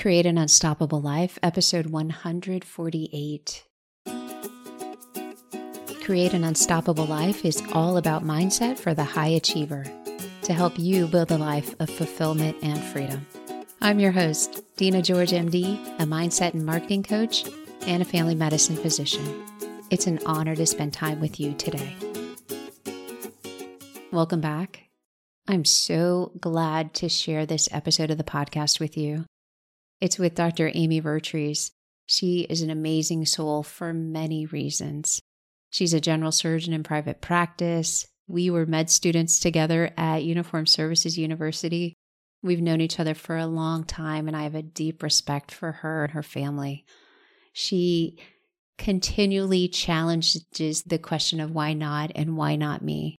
Create an Unstoppable Life, episode 148. Create an Unstoppable Life is all about mindset for the high achiever to help you build a life of fulfillment and freedom. I'm your host, Dina George, MD, a mindset and marketing coach and a family medicine physician. It's an honor to spend time with you today. Welcome back. I'm so glad to share this episode of the podcast with you. It's with Dr. Amy Vertrees. She is an amazing soul for many reasons. She's a general surgeon in private practice. We were med students together at Uniform Services University. We've known each other for a long time, and I have a deep respect for her and her family. She continually challenges the question of why not and why not me.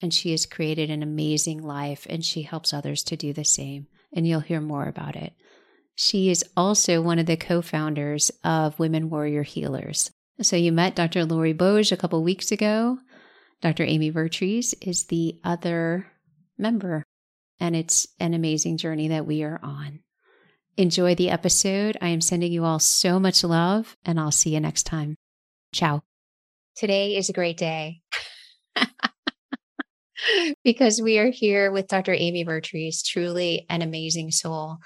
And she has created an amazing life, and she helps others to do the same. And you'll hear more about it. She is also one of the co founders of Women Warrior Healers. So you met Dr. Lori Boge a couple weeks ago. Dr. Amy Vertrees is the other member, and it's an amazing journey that we are on. Enjoy the episode. I am sending you all so much love, and I'll see you next time. Ciao. Today is a great day because we are here with Dr. Amy Vertrees, truly an amazing soul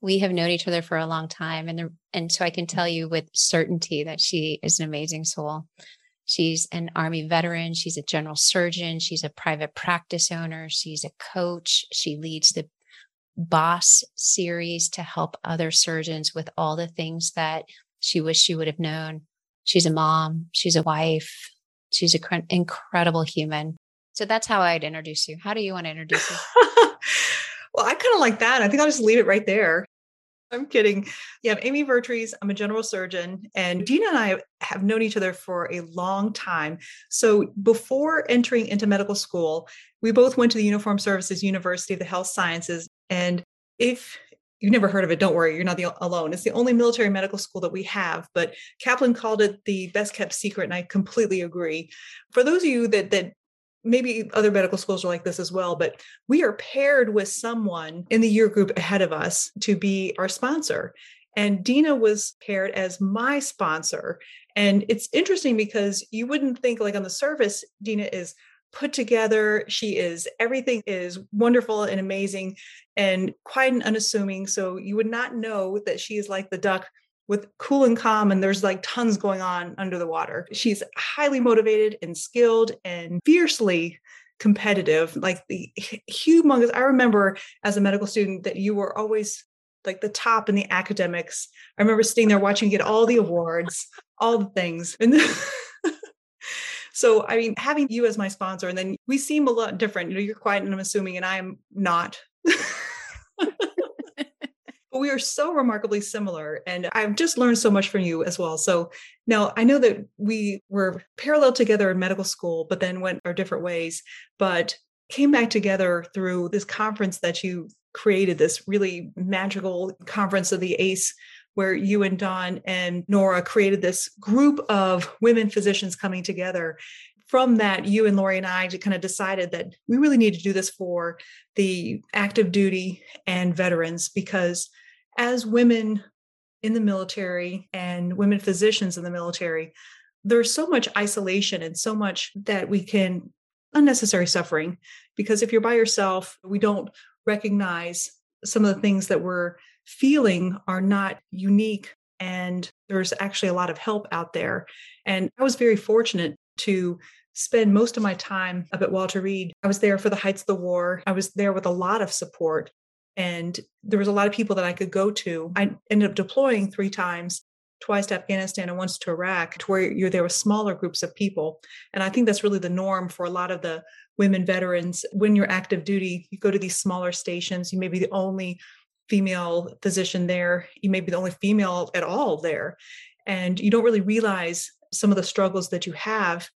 we have known each other for a long time and the, and so I can tell you with certainty that she is an amazing soul. She's an army veteran, she's a general surgeon, she's a private practice owner, she's a coach, she leads the boss series to help other surgeons with all the things that she wished she would have known. She's a mom, she's a wife, she's an incredible human. So that's how I'd introduce you. How do you want to introduce you? well, I kind of like that. I think I'll just leave it right there. I'm kidding. Yeah, I'm Amy Vertrees. I'm a general surgeon, and Dina and I have known each other for a long time. So before entering into medical school, we both went to the Uniform Services University of the Health Sciences. And if you've never heard of it, don't worry, you're not the, alone. It's the only military medical school that we have, but Kaplan called it the best kept secret, and I completely agree. For those of you that that maybe other medical schools are like this as well, but we are paired with someone in the year group ahead of us to be our sponsor. And Dina was paired as my sponsor. And it's interesting because you wouldn't think, like on the surface, Dina is put together. She is, everything is wonderful and amazing and quiet and unassuming. So you would not know that she is like the duck with cool and calm and there's like tons going on under the water. She's highly motivated and skilled and fiercely competitive, like the humongous. I remember as a medical student that you were always like the top in the academics. I remember sitting there watching you get all the awards, all the things. And so, I mean, having you as my sponsor, and then we seem a lot different. You know, you're quiet and I'm assuming, and I'm not. we are so remarkably similar. And I've just learned so much from you as well. So now I know that we were parallel together in medical school, but then went our different ways, but came back together through this conference that you created, this really magical conference of the ACE where you and Don and Nora created this group of women physicians coming together. From that, you and Lori and I kind of decided that we really need to do this for the active duty and veterans because as women in the military and women physicians in the military, there's so much isolation and so much that we can unnecessary suffering because if you're by yourself, we don't recognize some of the things that we're feeling are not unique and there's actually a lot of help out there. And I was very fortunate to spend most of my time up at Walter Reed. I was there for the heights of the war. I was there with a lot of support. And there was a lot of people that I could go to. I ended up deploying three times twice to Afghanistan and once to Iraq, to where you're there with smaller groups of people. And I think that's really the norm for a lot of the women veterans. When you're active duty, you go to these smaller stations. You may be the only female physician there. You may be the only female at all there. And you don't really realize some of the struggles that you have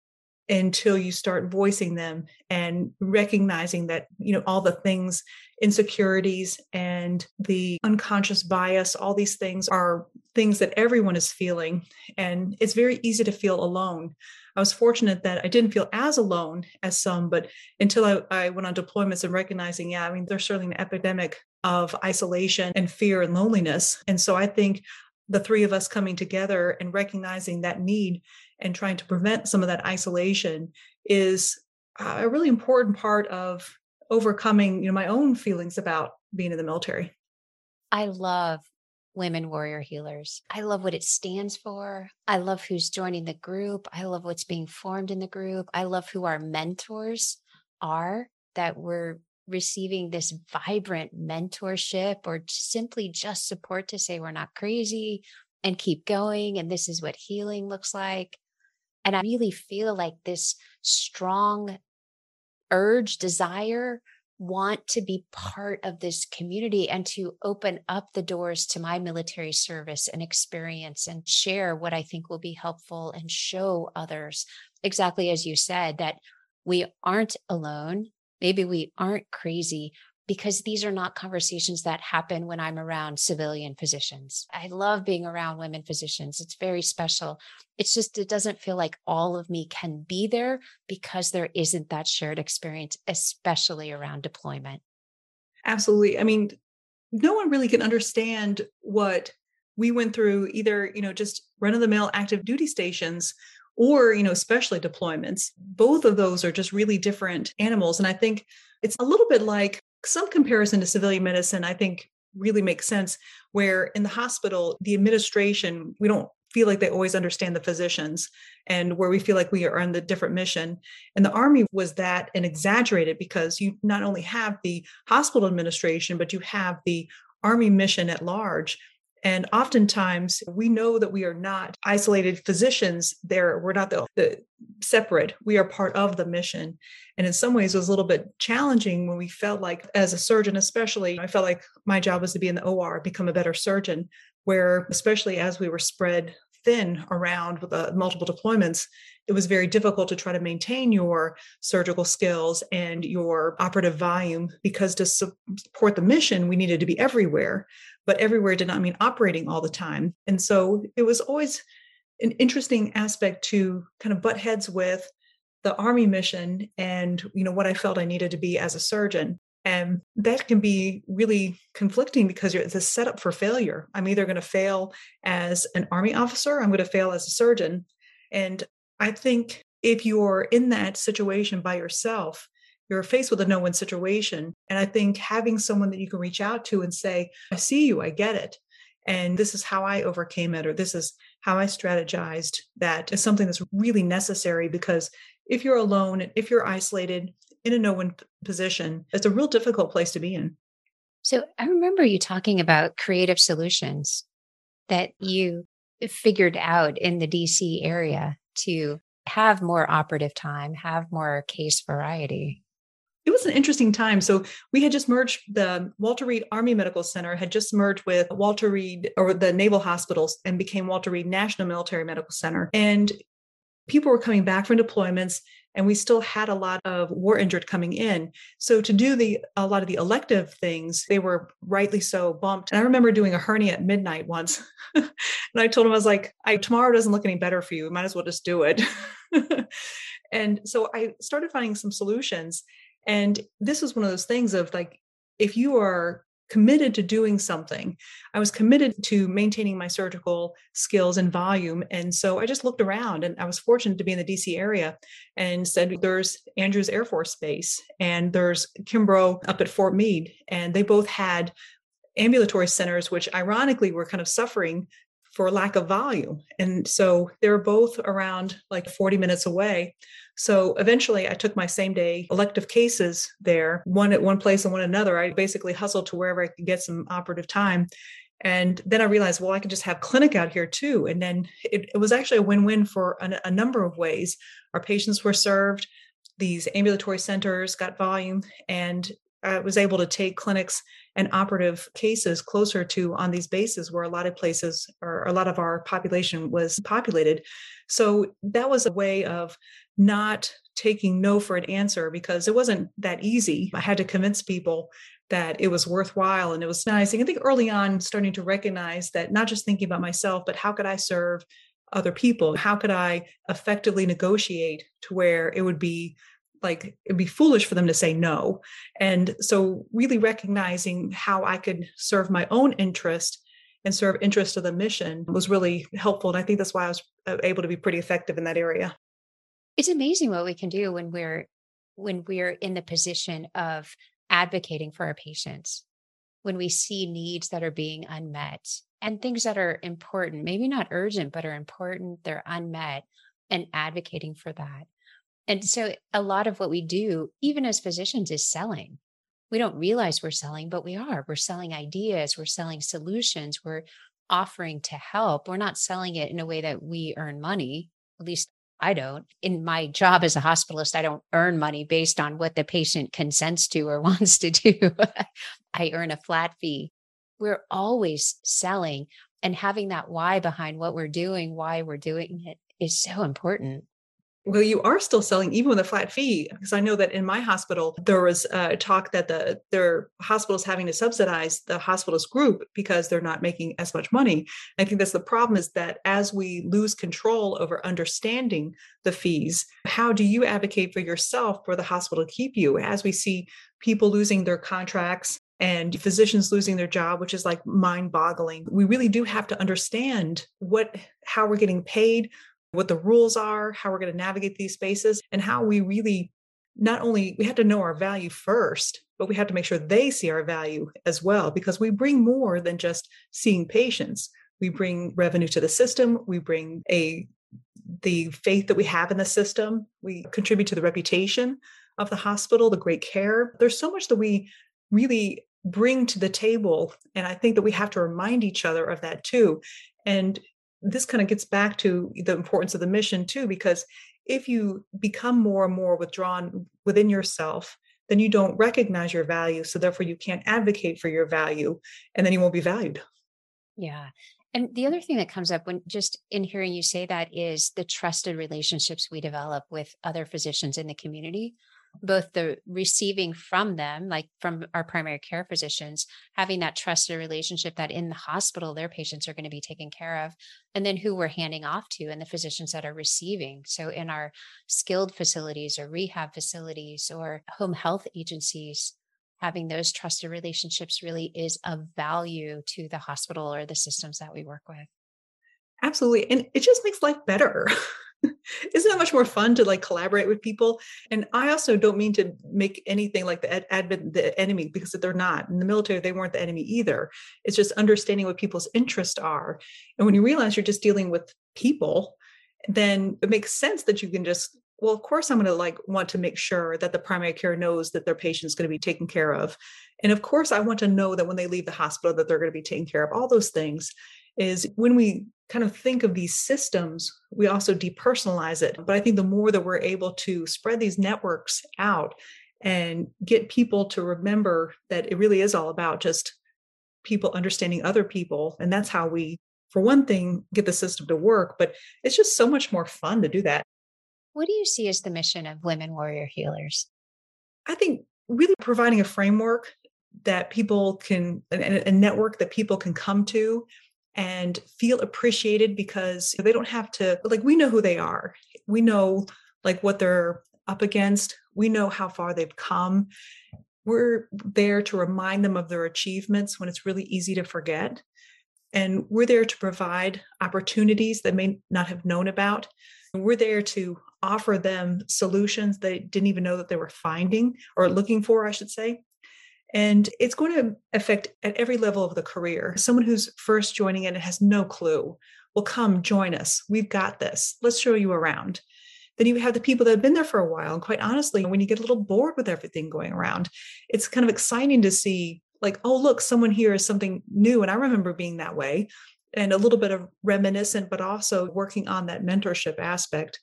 until you start voicing them and recognizing that you know all the things insecurities and the unconscious bias all these things are things that everyone is feeling and it's very easy to feel alone i was fortunate that i didn't feel as alone as some but until i, I went on deployments and recognizing yeah i mean there's certainly an epidemic of isolation and fear and loneliness. And so I think the three of us coming together and recognizing that need and trying to prevent some of that isolation is a really important part of overcoming you know my own feelings about being in the military. I love women warrior healers. I love what it stands for. I love who's joining the group. I love what's being formed in the group. I love who our mentors are that we're receiving this vibrant mentorship or simply just support to say we're not crazy and keep going and this is what healing looks like. And i really feel like this strong urge, desire, want to be part of this community and to open up the doors to my military service and experience and share what I think will be helpful and show others, exactly as you said, that we aren't alone. Maybe we aren't crazy, because these are not conversations that happen when I'm around civilian physicians. I love being around women physicians. It's very special. It's just, it doesn't feel like all of me can be there because there isn't that shared experience, especially around deployment. Absolutely. I mean, no one really can understand what we went through either, you know, just run of the mill active duty stations or, you know, especially deployments. Both of those are just really different animals. And I think it's a little bit like some comparison to civilian medicine, I think, really makes sense. Where in the hospital, the administration, we don't feel like they always understand the physicians and where we feel like we are on the different mission and the army was that and exaggerated because you not only have the hospital administration but you have the army mission at large and oftentimes we know that we are not isolated physicians there. We're not the, the, separate. We are part of the mission. And in some ways it was a little bit challenging when we felt like as a surgeon, especially, I felt like my job was to be in the OR, become a better surgeon, where especially as we were spread thin around with the multiple deployments, it was very difficult to try to maintain your surgical skills and your operative volume because to support the mission, we needed to be everywhere but everywhere did not mean operating all the time. And so it was always an interesting aspect to kind of butt heads with the army mission and you know what I felt I needed to be as a surgeon. And that can be really conflicting because it's a setup for failure. I'm either going to fail as an army officer, I'm going to fail as a surgeon. And I think if you're in that situation by yourself, you're faced with a no win situation. And I think having someone that you can reach out to and say, I see you, I get it. And this is how I overcame it, or this is how I strategized that is something that's really necessary because if you're alone, if you're isolated in a no win position, it's a real difficult place to be in. So I remember you talking about creative solutions that you figured out in the DC area to have more operative time, have more case variety it was an interesting time. So we had just merged the Walter Reed Army Medical Center had just merged with Walter Reed or the Naval Hospitals and became Walter Reed National Military Medical Center. And people were coming back from deployments and we still had a lot of war injured coming in. So to do the a lot of the elective things they were rightly so bumped. And i remember doing a hernia at midnight once. And i told him i was like i tomorrow doesn't look any better for you. Might as well just do it. And so i started finding some solutions and this was one of those things of like, if you are committed to doing something, I was committed to maintaining my surgical skills and volume. And so I just looked around and I was fortunate to be in the DC area and said, there's Andrews Air Force Base and there's Kimbrough up at Fort Meade. And they both had ambulatory centers, which ironically were kind of suffering for lack of volume. And so they're both around like 40 minutes away. So eventually I took my same day elective cases there, one at one place and one another. I basically hustled to wherever I could get some operative time. And then I realized, well, I could just have clinic out here too. And then it, it was actually a win win for a, a number of ways. Our patients were served, these ambulatory centers got volume, and I was able to take clinics and operative cases closer to on these bases where a lot of places or a lot of our population was populated. So that was a way of not taking no for an answer because it wasn't that easy. I had to convince people that it was worthwhile and it was nice. And I think early on, starting to recognize that not just thinking about myself, but how could I serve other people? How could I effectively negotiate to where it would be like it'd be foolish for them to say no. And so really recognizing how I could serve my own interest and serve interest of the mission was really helpful. And I think that's why I was uh, able to be pretty effective in that area. It's amazing what we can do when we're when we're in the position of advocating for our patients, when we see needs that are being unmet and things that are important, maybe not urgent, but are important, they're unmet, and advocating for that. And so a lot of what we do, even as physicians, is selling. We don't realize we're selling, but we are. We're selling ideas, we're selling solutions, we're offering to help. We're not selling it in a way that we earn money. At least I don't. In my job as a hospitalist, I don't earn money based on what the patient consents to or wants to do. I earn a flat fee. We're always selling and having that why behind what we're doing, why we're doing it is so important. Well, you are still selling even with a flat fee because I know that in my hospital there was a talk that the their hospitals having to subsidize the hospital's group because they're not making as much money. I think that's the problem is that as we lose control over understanding the fees, how do you advocate for yourself for the hospital to keep you as we see people losing their contracts and physicians losing their job which is like mind boggling we really do have to understand what how we're getting paid what the rules are, how we're going to navigate these spaces, and how we really not only we have to know our value first, but we have to make sure they see our value as well, because we bring more than just seeing patients. We bring revenue to the system. We bring a the faith that we have in the system. We contribute to the reputation of the hospital, the great care. There's so much that we really bring to the table. And I think that we have to remind each other of that too. And this kind of gets back to the importance of the mission too because if you become more and more withdrawn within yourself then you don't recognize your value so therefore you can't advocate for your value and then you won't be valued. Yeah and the other thing that comes up when just in hearing you say that is the trusted relationships we develop with other physicians in the community both the receiving from them, like from our primary care physicians, having that trusted relationship that in the hospital, their patients are going to be taken care of, and then who we're handing off to and the physicians that are receiving. So in our skilled facilities or rehab facilities or home health agencies, having those trusted relationships really is of value to the hospital or the systems that we work with. Absolutely. And it just makes life better. isn't that much more fun to like collaborate with people? And i also don't mean to make anything like the admin the enemy because they're not. In the military they weren't the enemy either. It's just understanding what people's interests are. And when you realize you're just dealing with people then it makes sense that you can just well of course i'm going to like want to make sure that the primary care knows that their patient is going to be taken care of. And of course i want to know that when they leave the hospital that they're going to be taken care of all those things is when we kind of think of these systems, we also depersonalize it. But I think the more that we're able to spread these networks out and get people to remember that it really is all about just people understanding other people. And that's how we, for one thing, get the system to work. But it's just so much more fun to do that. What do you see as the mission of Women Warrior Healers? I think really providing a framework that people can, a, a network that people can come to and feel appreciated because they don't have to like we know who they are. We know like what they're up against. We know how far they've come. We're there to remind them of their achievements when it's really easy to forget. And we're there to provide opportunities that may not have known about. We're there to offer them solutions they didn't even know that they were finding or looking for i should say and it's going to affect at every level of the career. Someone who's first joining in and has no clue will come join us. We've got this. Let's show you around. Then you have the people that have been there for a while. And quite honestly, when you get a little bored with everything going around, it's kind of exciting to see, like, oh, look, someone here is something new. And I remember being that way and a little bit of reminiscent, but also working on that mentorship aspect.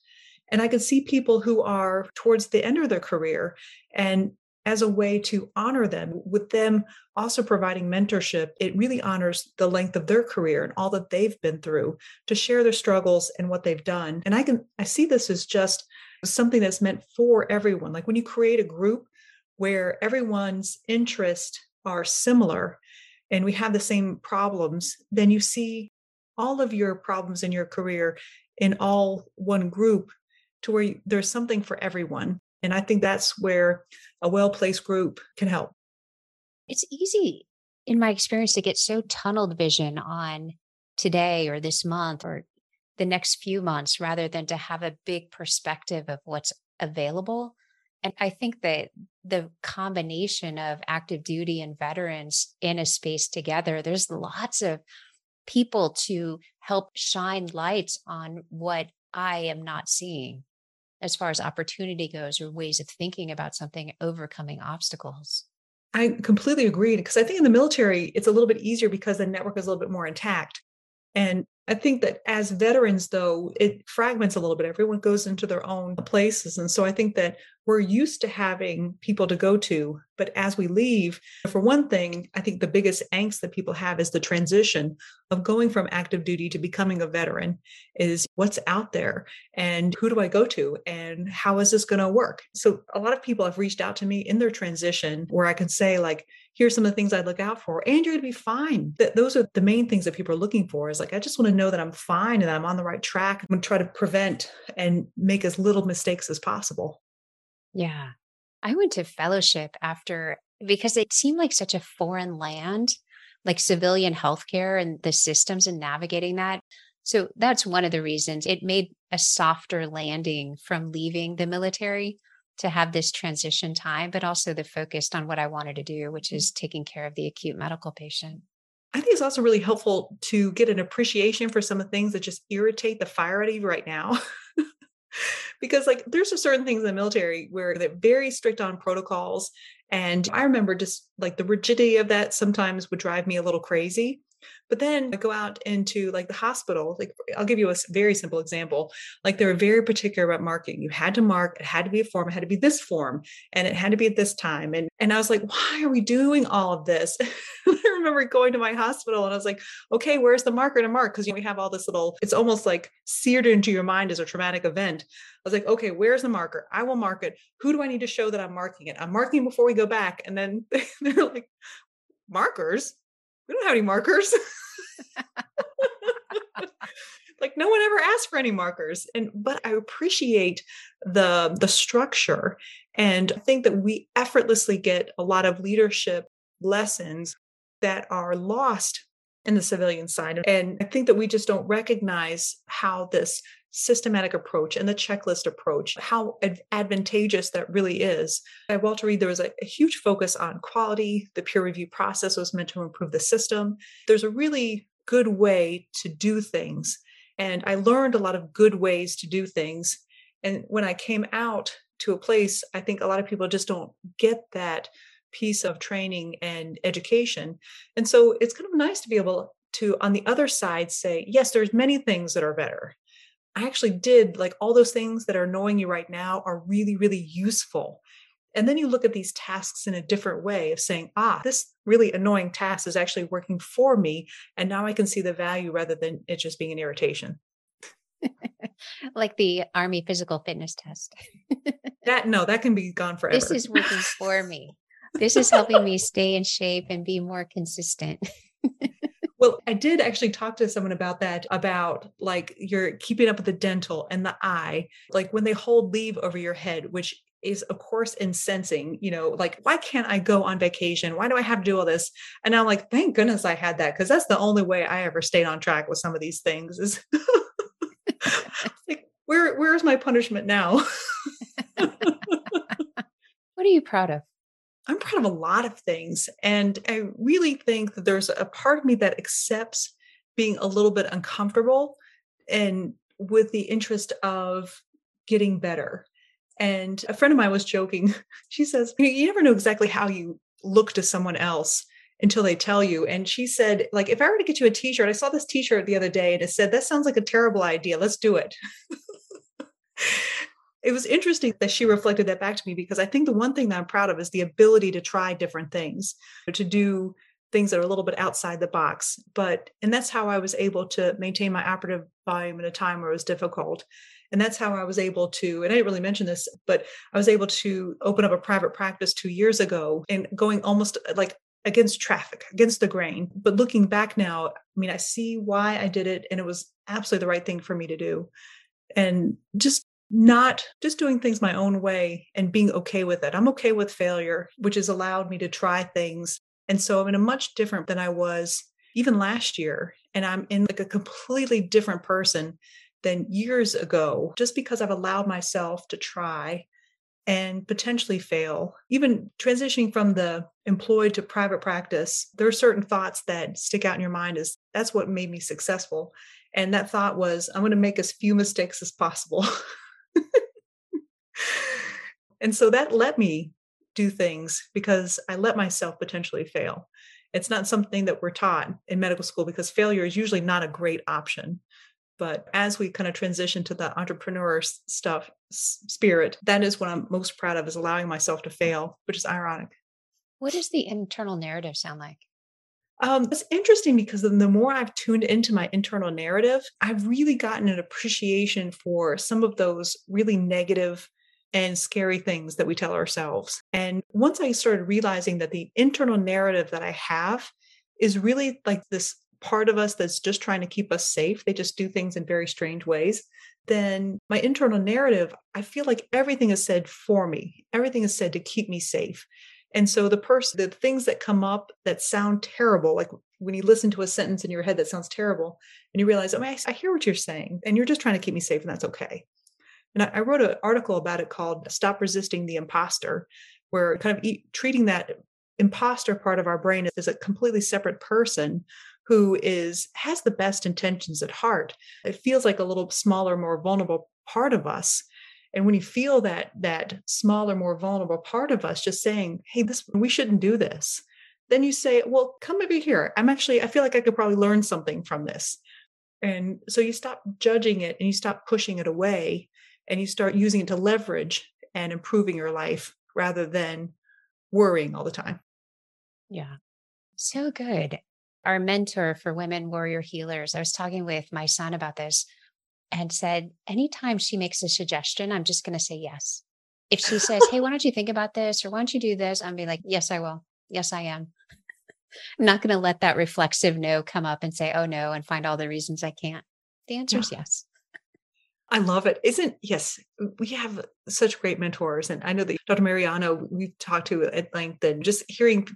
And I could see people who are towards the end of their career and as a way to honor them. With them also providing mentorship it really honors the length of their career and all that they've been through to share their struggles and what they've done. And i can i see this as just something that's meant for everyone. Like when you create a group where everyone's interests are similar and we have the same problems then you see all of your problems in your career in all one group to where you, there's something for everyone And I think that's where a well placed group can help. It's easy, in my experience, to get so tunneled vision on today or this month or the next few months rather than to have a big perspective of what's available. And I think that the combination of active duty and veterans in a space together, there's lots of people to help shine lights on what I am not seeing as far as opportunity goes or ways of thinking about something, overcoming obstacles. I completely agree because I think in the military, it's a little bit easier because the network is a little bit more intact. And I think that as veterans, though, it fragments a little bit. Everyone goes into their own places. And so I think that we're used to having people to go to. But as we leave, for one thing, I think the biggest angst that people have is the transition of going from active duty to becoming a veteran is what's out there and who do I go to and how is this going to work? So a lot of people have reached out to me in their transition where I can say, like, here's some of the things I'd look out for. And you're going to be fine. That those are the main things that people are looking for is like, I just want to know that I'm fine and I'm on the right track. I'm going to try to prevent and make as little mistakes as possible. Yeah. I went to fellowship after because it seemed like such a foreign land, like civilian healthcare and the systems and navigating that. So that's one of the reasons it made a softer landing from leaving the military to have this transition time, but also the focused on what I wanted to do, which is taking care of the acute medical patient. I think it's also really helpful to get an appreciation for some of the things that just irritate the fire out of you right now. because like there's certain things in the military where they're very strict on protocols and i remember just like the rigidity of that sometimes would drive me a little crazy but then I go out into like the hospital. Like I'll give you a very simple example. Like they were very particular about marking. You had to mark. It had to be a form. It had to be this form, and it had to be at this time. And and I was like, why are we doing all of this? I remember going to my hospital and I was like, okay, where's the marker to mark? Because you know, we have all this little. It's almost like seared into your mind as a traumatic event. I was like, okay, where's the marker? I will mark it. Who do I need to show that I'm marking it? I'm marking before we go back. And then they're like, markers? We don't have any markers. like no one ever asked for any markers. And but i appreciate the the structure. And i think that we effortlessly get a lot of leadership lessons that are lost in the civilian side. And i think that we just don't recognize how this systematic approach and the checklist approach, how ad- advantageous that really is. At Walter Reed, there was a, a huge focus on quality. The peer review process was meant to improve the system. There's a really good way to do things. And I learned a lot of good ways to do things. And when I came out to a place, I think a lot of people just don't get that piece of training and education. And so it's kind of nice to be able to, on the other side, say, yes, there's many things that are better. I actually did like all those things that are annoying you right now are really, really useful. And then you look at these tasks in a different way of saying, ah, this really annoying task is actually working for me. And now I can see the value rather than it just being an irritation. like the Army physical fitness test. that, no, that can be gone forever. This is working for me. This is helping me stay in shape and be more consistent. Well, I did actually talk to someone about that, about like you're keeping up with the dental and the eye, like when they hold leave over your head, which is of course incensing, you know, like why can't I go on vacation? Why do I have to do all this? And I'm like, thank goodness I had that because that's the only way I ever stayed on track with some of these things is like where where's my punishment now? what are you proud of? I'm proud of a lot of things. And I really think that there's a part of me that accepts being a little bit uncomfortable and with the interest of getting better. And a friend of mine was joking. She says, You never know exactly how you look to someone else until they tell you. And she said, like, if I were to get you a t-shirt, I saw this t-shirt the other day and it said, that sounds like a terrible idea. Let's do it. it was interesting that she reflected that back to me because I think the one thing that I'm proud of is the ability to try different things, to do things that are a little bit outside the box. But, and that's how I was able to maintain my operative volume in a time where it was difficult. And that's how I was able to, and I didn't really mention this, but I was able to open up a private practice two years ago and going almost uh, like against traffic, against the grain. But looking back now, I mean, I see why I did it and it was absolutely the right thing for me to do. And just not just doing things my own way and being okay with it. I'm okay with failure, which has allowed me to try things. And so I'm in a much different than I was even last year. And I'm in like a completely different person than years ago, just because I've allowed myself to try and potentially fail. Even transitioning from the employed to private practice, there are certain thoughts that stick out in your mind as that's what made me successful. And that thought was, I'm going to make as few mistakes as possible. and so that let me do things because I let myself potentially fail. It's not something that we're taught in medical school because failure is usually not a great option. But as we kind of transition to the entrepreneur stuff spirit, that is what I'm most proud of is allowing myself to fail, which is ironic. What does the internal narrative sound like? Um, it's interesting because the more I've tuned into my internal narrative, I've really gotten an appreciation for some of those really negative and scary things that we tell ourselves. And once I started realizing that the internal narrative that I have is really like this part of us that's just trying to keep us safe, they just do things in very strange ways, then my internal narrative, I feel like everything is said for me, everything is said to keep me safe. And so the person, the things that come up that sound terrible, like when you listen to a sentence in your head that sounds terrible, and you realize, oh, I, I hear what you're saying, and you're just trying to keep me safe, and that's okay. And I, I wrote an article about it called "Stop Resisting the Imposter," where kind of treating that imposter part of our brain as a completely separate person who is has the best intentions at heart. It feels like a little smaller, more vulnerable part of us. And when you feel that that smaller, more vulnerable part of us just saying, "Hey, this we shouldn't do this," then you say, "Well, come over here. I'm actually I feel like I could probably learn something from this." And so you stop judging it and you stop pushing it away and you start using it to leverage and improving your life rather than worrying all the time. Yeah. So good our mentor for women warrior healers, I was talking with my son about this and said, anytime she makes a suggestion, I'm just going to say yes. If she says, Hey, why don't you think about this? Or why don't you do this? I'm be like, Yes, I will. Yes, I am. I'm not going to let that reflexive no come up and say, Oh, no, and find all the reasons I can't. The answer is yes. I love it. Isn't yes, we have such great mentors. And I know that Dr. Mariano, we've talked to at length and just hearing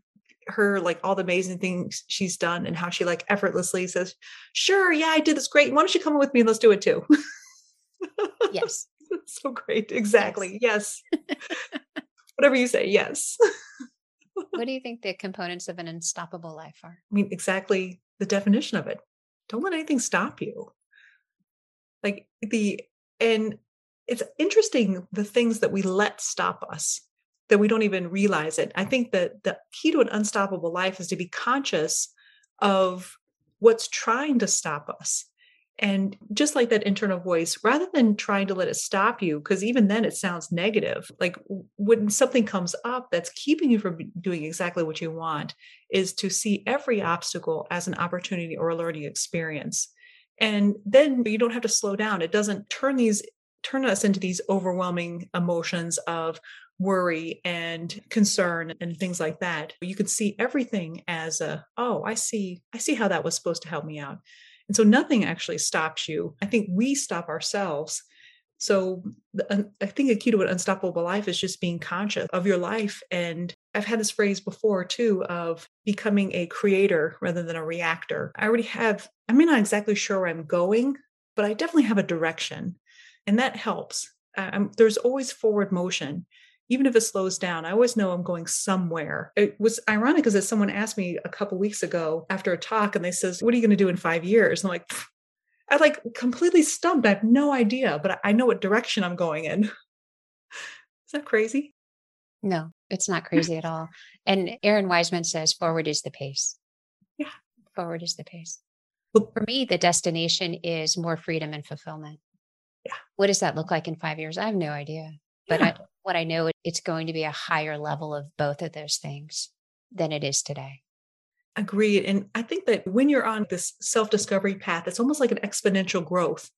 her like all the amazing things she's done and how she like effortlessly says, "Sure, yeah, I did this great. Why don't you come with me and let's do it too?" Yes. so great. Exactly. Yes. yes. Whatever you say, yes. what do you think the components of an unstoppable life are? I mean, exactly the definition of it. Don't let anything stop you. Like the and it's interesting the things that we let stop us that we don't even realize it. I think that the key to an unstoppable life is to be conscious of what's trying to stop us. And just like that internal voice, rather than trying to let it stop you, because even then it sounds negative, like when something comes up that's keeping you from doing exactly what you want, is to see every obstacle as an opportunity or a learning experience. And then you don't have to slow down. It doesn't turn these turn us into these overwhelming emotions of worry and concern and things like that you can see everything as a oh i see i see how that was supposed to help me out. And so nothing actually stops you. I think we stop ourselves. So i think a key to an unstoppable life is just being conscious of your life. And i've had this phrase before too of becoming a creator rather than a reactor. I already have i'm not exactly sure where i'm going but i definitely have a direction and that helps. There's always forward motion even if it slows down, I always know I'm going somewhere. It was ironic because as someone asked me a couple weeks ago after a talk, and they says, "What are you going to do in five years?" And I'm like, I like completely stumped. I have no idea, but I know what direction I'm going in. Is that crazy? No, it's not crazy at all. And Aaron Wiseman says, "Forward is the pace." Yeah, forward is the pace. Well, For me, the destination is more freedom and fulfillment. Yeah. What does that look like in five years? I have no idea. But yeah. I, what I know, it's going to be a higher level of both of those things than it is today. Agreed. And I think that when you're on this self discovery path, it's almost like an exponential growth.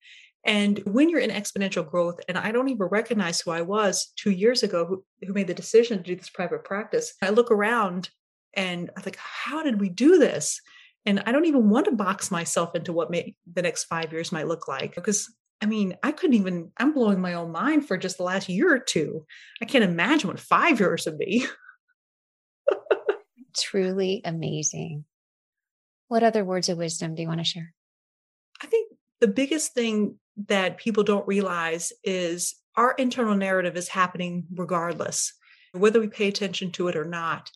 And when you're in exponential growth, and I don't even recognize who I was two years ago who, who made the decision to do this private practice, I look around and I think, how did we do this? And I don't even want to box myself into what may, the next five years might look like because I mean, I couldn't even, I'm blowing my own mind for just the last year or two. I can't imagine what five years would be. Truly amazing. What other words of wisdom do you want to share? I think the biggest thing that people don't realize is our internal narrative is happening regardless, whether we pay attention to it or not.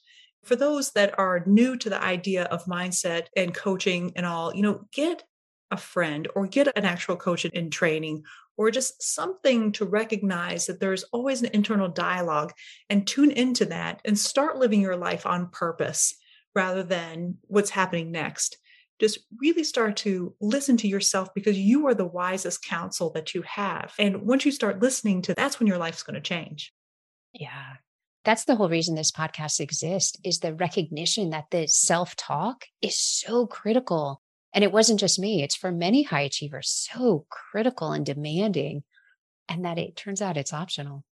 For those that are new to the idea of mindset and coaching and all, you know, get a friend or get an actual coach in training or just something to recognize that there's always an internal dialogue and tune into that and start living your life on purpose rather than what's happening next. Just really start to listen to yourself because you are the wisest counsel that you have. And once you start listening to that's when your life's going to change. Yeah. That's the whole reason this podcast exists is the recognition that the self-talk is so critical and it wasn't just me, it's for many high achievers, so critical and demanding. And that it turns out it's optional.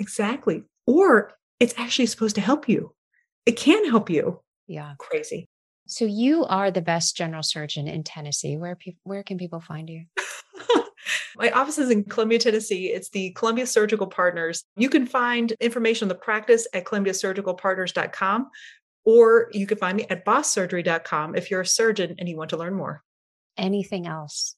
Exactly. Or it's actually supposed to help you. It can help you. Yeah. Crazy. So you are the best general surgeon in Tennessee. Where pe- where can people find you? My office is in Columbia, Tennessee. It's the Columbia Surgical Partners. You can find information on the practice at columbiasurgicalpartners.com. Or you can find me at bosssurgery.com if you're a surgeon and you want to learn more. Anything else?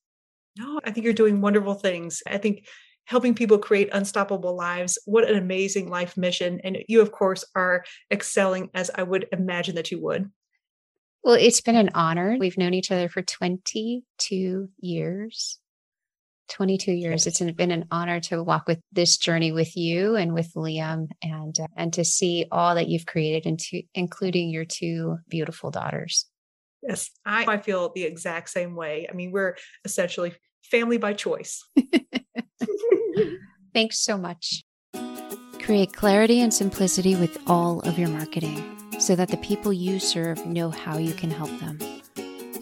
No, I think you're doing wonderful things. I think helping people create unstoppable lives. What an amazing life mission. And you, of course, are excelling as I would imagine that you would. Well, it's been an honor. We've known each other for 22 years. 22 years. It's been an honor to walk with this journey with you and with Liam and uh, and to see all that you've created into including your two beautiful daughters. Yes, I, I feel the exact same way. I mean, we're essentially family by choice. Thanks so much. Create clarity and simplicity with all of your marketing so that the people you serve know how you can help them.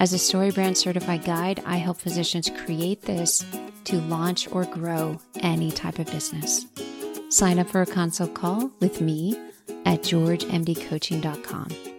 As a StoryBrand certified guide, I help physicians create this to launch or grow any type of business. Sign up for a consult call with me at georgemdcoaching.com.